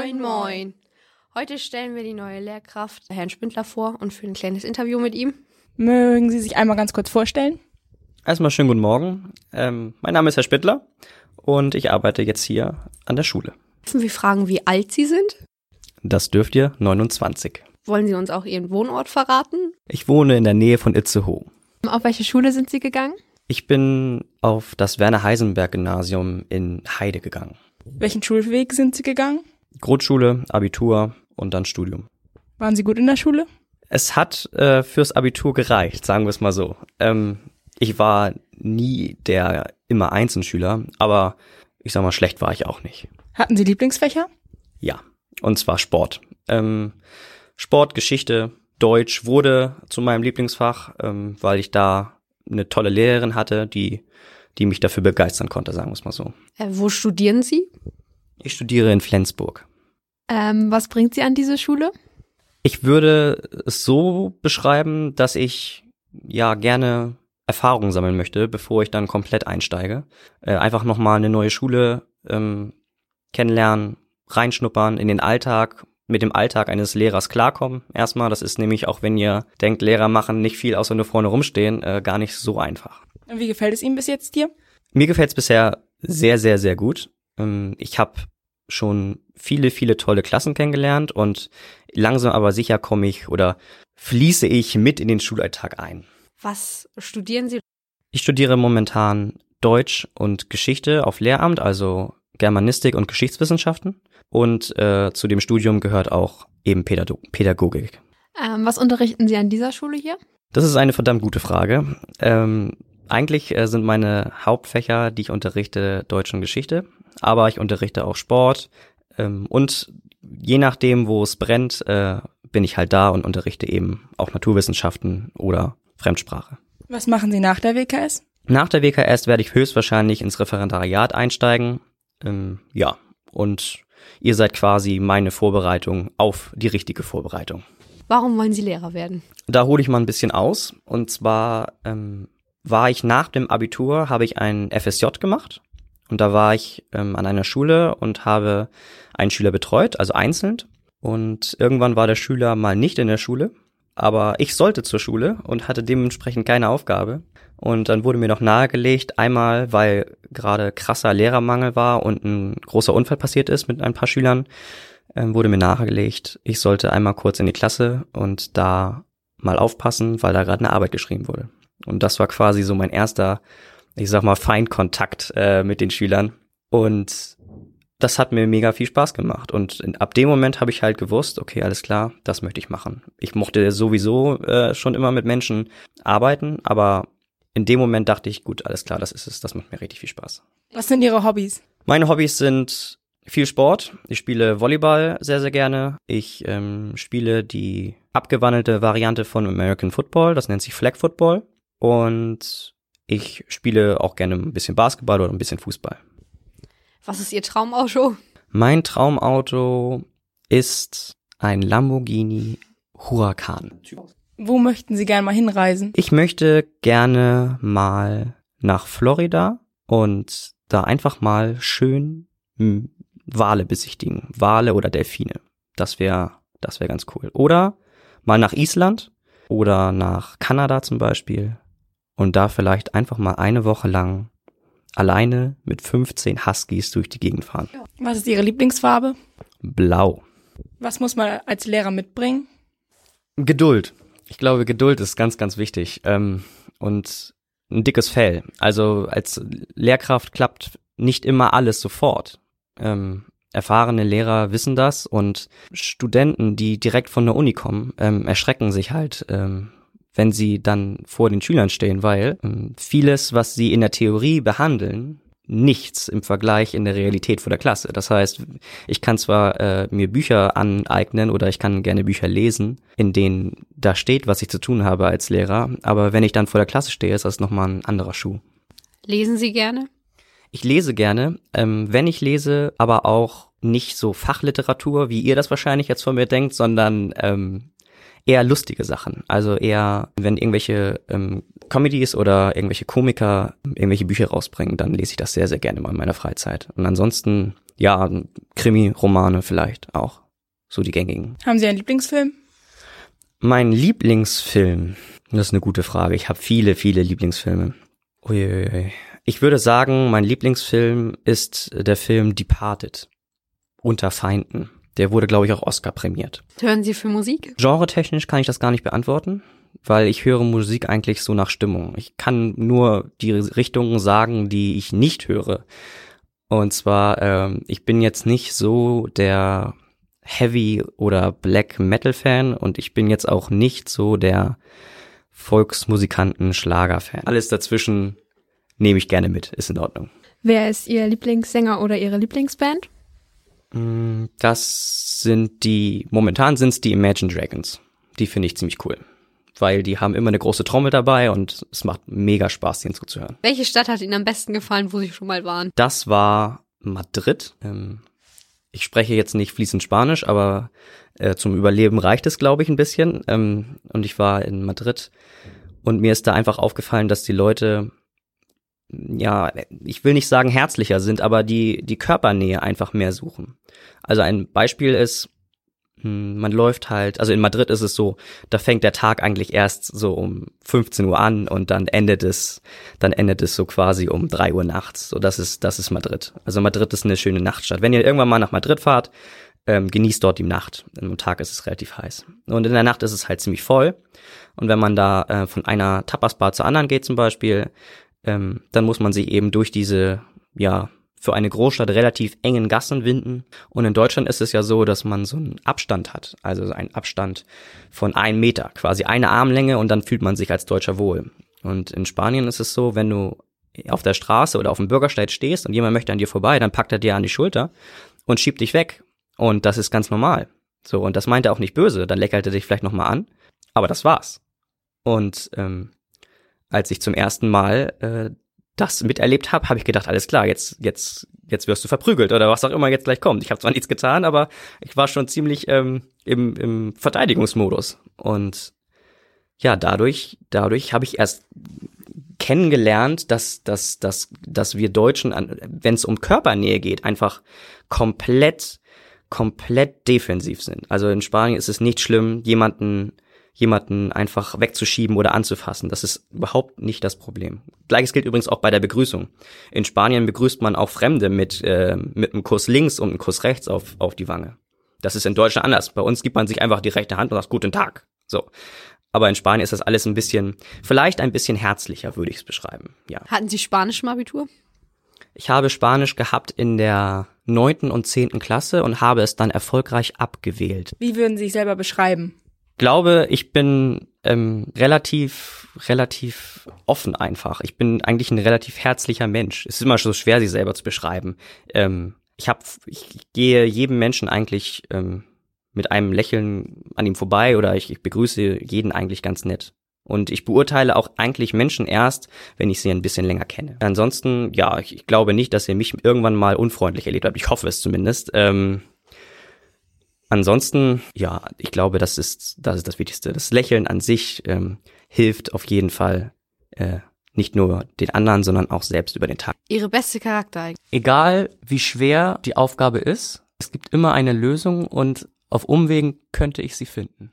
Moin. Heute stellen wir die neue Lehrkraft Herrn Spindler vor und für ein kleines Interview mit ihm. Mögen Sie sich einmal ganz kurz vorstellen? Erstmal schönen guten Morgen. Ähm, mein Name ist Herr Spindler und ich arbeite jetzt hier an der Schule. Dürfen wir fragen, wie alt Sie sind? Das dürft ihr 29. Wollen Sie uns auch Ihren Wohnort verraten? Ich wohne in der Nähe von Itzehoe. Auf welche Schule sind Sie gegangen? Ich bin auf das Werner-Heisenberg-Gymnasium in Heide gegangen. Welchen Schulweg sind Sie gegangen? Grundschule, Abitur und dann Studium. Waren Sie gut in der Schule? Es hat äh, fürs Abitur gereicht, sagen wir es mal so. Ähm, ich war nie der immer Einzelschüler, aber ich sag mal, schlecht war ich auch nicht. Hatten Sie Lieblingsfächer? Ja, und zwar Sport. Ähm, Sport, Geschichte, Deutsch wurde zu meinem Lieblingsfach, ähm, weil ich da eine tolle Lehrerin hatte, die, die mich dafür begeistern konnte, sagen wir es mal so. Äh, wo studieren Sie? Ich studiere in Flensburg. Ähm, was bringt Sie an diese Schule? Ich würde es so beschreiben, dass ich ja gerne Erfahrungen sammeln möchte, bevor ich dann komplett einsteige. Äh, einfach nochmal eine neue Schule ähm, kennenlernen, reinschnuppern in den Alltag, mit dem Alltag eines Lehrers klarkommen. Erstmal, das ist nämlich auch, wenn ihr denkt, Lehrer machen nicht viel außer nur vorne rumstehen, äh, gar nicht so einfach. Und wie gefällt es Ihnen bis jetzt dir? Mir gefällt es bisher sehr, sehr, sehr gut. Ähm, ich habe schon viele, viele tolle Klassen kennengelernt und langsam aber sicher komme ich oder fließe ich mit in den Schulalltag ein. Was studieren Sie? Ich studiere momentan Deutsch und Geschichte auf Lehramt, also Germanistik und Geschichtswissenschaften. Und äh, zu dem Studium gehört auch eben Pädago Pädagogik. Ähm, was unterrichten Sie an dieser Schule hier? Das ist eine verdammt gute Frage. Ähm, eigentlich äh, sind meine Hauptfächer, die ich unterrichte, Deutsch und Geschichte, aber ich unterrichte auch Sport ähm, und je nachdem, wo es brennt, äh, bin ich halt da und unterrichte eben auch Naturwissenschaften oder Fremdsprache. Was machen Sie nach der WKS? Nach der WKS werde ich höchstwahrscheinlich ins Referendariat einsteigen. Ähm, ja, und ihr seid quasi meine Vorbereitung auf die richtige Vorbereitung. Warum wollen Sie Lehrer werden? Da hole ich mal ein bisschen aus. Und zwar ähm, war ich nach dem Abitur, habe ich ein FSJ gemacht. Und da war ich ähm, an einer Schule und habe einen Schüler betreut, also einzeln. Und irgendwann war der Schüler mal nicht in der Schule, aber ich sollte zur Schule und hatte dementsprechend keine Aufgabe. Und dann wurde mir noch nahegelegt, einmal, weil gerade krasser Lehrermangel war und ein großer Unfall passiert ist mit ein paar Schülern, ähm, wurde mir nahegelegt, ich sollte einmal kurz in die Klasse und da mal aufpassen, weil da gerade eine Arbeit geschrieben wurde. Und das war quasi so mein erster, ich sag mal, Feindkontakt äh, mit den Schülern. Und das hat mir mega viel Spaß gemacht. Und ab dem Moment habe ich halt gewusst, okay, alles klar, das möchte ich machen. Ich mochte sowieso äh, schon immer mit Menschen arbeiten, aber in dem Moment dachte ich, gut, alles klar, das ist es, das macht mir richtig viel Spaß. Was sind Ihre Hobbys? Meine Hobbys sind viel Sport. Ich spiele Volleyball sehr, sehr gerne. Ich ähm, spiele die abgewandelte Variante von American Football, das nennt sich Flag Football. Und ich spiele auch gerne ein bisschen Basketball oder ein bisschen Fußball. Was ist Ihr Traumauto? Mein Traumauto ist ein Lamborghini Huracan. Wo möchten Sie gerne mal hinreisen? Ich möchte gerne mal nach Florida und da einfach mal schön hm, Wale besichtigen. Wale oder Delfine. Das wäre das wäre ganz cool. Oder mal nach Island oder nach Kanada zum Beispiel und da vielleicht einfach mal eine Woche lang alleine mit 15 Huskies durch die Gegend fahren. Was ist Ihre Lieblingsfarbe? Blau. Was muss man als Lehrer mitbringen? Geduld. Ich glaube, Geduld ist ganz, ganz wichtig. Ähm, und ein dickes Fell. Also als Lehrkraft klappt nicht immer alles sofort. Ähm, erfahrene Lehrer wissen das und Studenten, die direkt von der Uni kommen, ähm, erschrecken sich halt, wenn sie dann vor den Schülern stehen, weil ähm, vieles, was sie in der Theorie behandeln, nichts im Vergleich in der Realität vor der Klasse. Das heißt, ich kann zwar äh, mir Bücher aneignen oder ich kann gerne Bücher lesen, in denen da steht, was ich zu tun habe als Lehrer, aber wenn ich dann vor der Klasse stehe, ist das nochmal ein anderer Schuh. Lesen Sie gerne? Ich lese gerne, ähm, wenn ich lese, aber auch nicht so Fachliteratur, wie ihr das wahrscheinlich jetzt von mir denkt, sondern ähm, eher lustige Sachen. Also eher, wenn irgendwelche ähm, Comedies oder irgendwelche Komiker irgendwelche Bücher rausbringen, dann lese ich das sehr, sehr gerne mal in meiner Freizeit. Und ansonsten, ja, Krimi-Romane vielleicht auch. so die gängigen. Haben Sie einen Lieblingsfilm? Mein Lieblingsfilm, das ist eine gute Frage. Ich habe viele, viele Lieblingsfilme. Uiuiui. Ich würde sagen, mein Lieblingsfilm ist der Film Departed. Unter Feinden. Der wurde, glaube ich, auch Oscar prämiert. Hören Sie für Musik? Genretechnisch kann ich das gar nicht beantworten, weil ich höre Musik eigentlich so nach Stimmung. Ich kann nur die Richtungen sagen, die ich nicht höre. Und zwar, ähm, ich bin jetzt nicht so der Heavy oder Black Metal Fan und ich bin jetzt auch nicht so der Volksmusikanten Schlager Fan. Alles dazwischen nehme ich gerne mit, ist in Ordnung. Wer ist Ihr Lieblingssänger oder Ihre Lieblingsband? Mm, Das sind die, momentan sind es die Imagine Dragons. Die finde ich ziemlich cool. Weil die haben immer eine große Trommel dabei und es macht mega Spaß, denen zuzuhören. Welche Stadt hat Ihnen am besten gefallen, wo Sie schon mal waren? Das war Madrid. Ähm, ich spreche jetzt nicht fließend Spanisch, aber äh, zum Überleben reicht es, glaube ich, ein bisschen. Ähm, und ich war in Madrid und mir ist da einfach aufgefallen, dass die Leute, ja, ich will nicht sagen herzlicher sind, aber die, die Körpernähe einfach mehr suchen. Also ein Beispiel ist, hm, man läuft halt, also in Madrid ist es so, da fängt der Tag eigentlich erst so um 15 Uhr an und dann endet es, dann endet es so quasi um 3 Uhr nachts. So, das ist, das ist Madrid. Also Madrid ist eine schöne Nachtstadt. Wenn ihr irgendwann mal nach Madrid fahrt, ähm, genießt dort die Nacht. Am Tag ist es relativ heiß. Und in der Nacht ist es halt ziemlich voll. Und wenn man da äh, von einer Tapasbar zur anderen geht zum Beispiel, ähm, dann muss man sich eben durch diese, ja, für eine Großstadt relativ engen Gassen winden. Und in Deutschland ist es ja so, dass man so einen Abstand hat, also einen Abstand von einem Meter, quasi eine Armlänge und dann fühlt man sich als Deutscher wohl. Und in Spanien ist es so, wenn du auf der Straße oder auf dem Bürgersteig stehst und jemand möchte an dir vorbei, dann packt er dir an die Schulter und schiebt dich weg. Und das ist ganz normal. So, und das meint er auch nicht böse, dann lächelt er dich vielleicht nochmal an, aber das war's. Und ähm, als ich zum ersten Mal äh, das miterlebt habe, habe ich gedacht, alles klar, jetzt, jetzt, jetzt wirst du verprügelt oder was auch immer jetzt gleich kommt. Ich habe zwar nichts getan, aber ich war schon ziemlich ähm, im, im Verteidigungsmodus. Und ja, dadurch, dadurch habe ich erst kennengelernt, dass, dass, dass, dass wir Deutschen, wenn es um Körpernähe geht, einfach komplett, komplett defensiv sind. Also in Spanien ist es nicht schlimm, jemanden jemanden einfach wegzuschieben oder anzufassen. Das ist überhaupt nicht das Problem. Gleiches gilt übrigens auch bei der Begrüßung. In Spanien begrüßt man auch Fremde mit, äh, mit einem Kuss links und einem Kuss rechts auf, auf die Wange. Das ist in Deutschland anders. Bei uns gibt man sich einfach die rechte Hand und sagt Guten Tag. So. Aber in Spanien ist das alles ein bisschen, vielleicht ein bisschen herzlicher, würde ich es beschreiben. Ja. Hatten Sie Spanisch im Abitur? Ich habe Spanisch gehabt in der neunten und zehnten Klasse und habe es dann erfolgreich abgewählt. Wie würden Sie sich selber beschreiben? Glaube, ich bin ähm, relativ, relativ offen einfach. Ich bin eigentlich ein relativ herzlicher Mensch. Es ist immer so schwer, sich selber zu beschreiben. Ähm, ich hab, ich gehe jedem Menschen eigentlich ähm, mit einem Lächeln an ihm vorbei oder ich, ich begrüße jeden eigentlich ganz nett. Und ich beurteile auch eigentlich Menschen erst, wenn ich sie ein bisschen länger kenne. Ansonsten, ja, ich, ich glaube nicht, dass ihr mich irgendwann mal unfreundlich erlebt habt. Ich hoffe es zumindest. Ähm, Ansonsten, ja, ich glaube, das ist, das ist das Wichtigste. Das Lächeln an sich ähm, hilft auf jeden Fall äh, nicht nur den anderen, sondern auch selbst über den Tag. Ihre beste Charaktereigenschaft? Egal wie schwer die Aufgabe ist, es gibt immer eine Lösung und auf Umwegen könnte ich sie finden.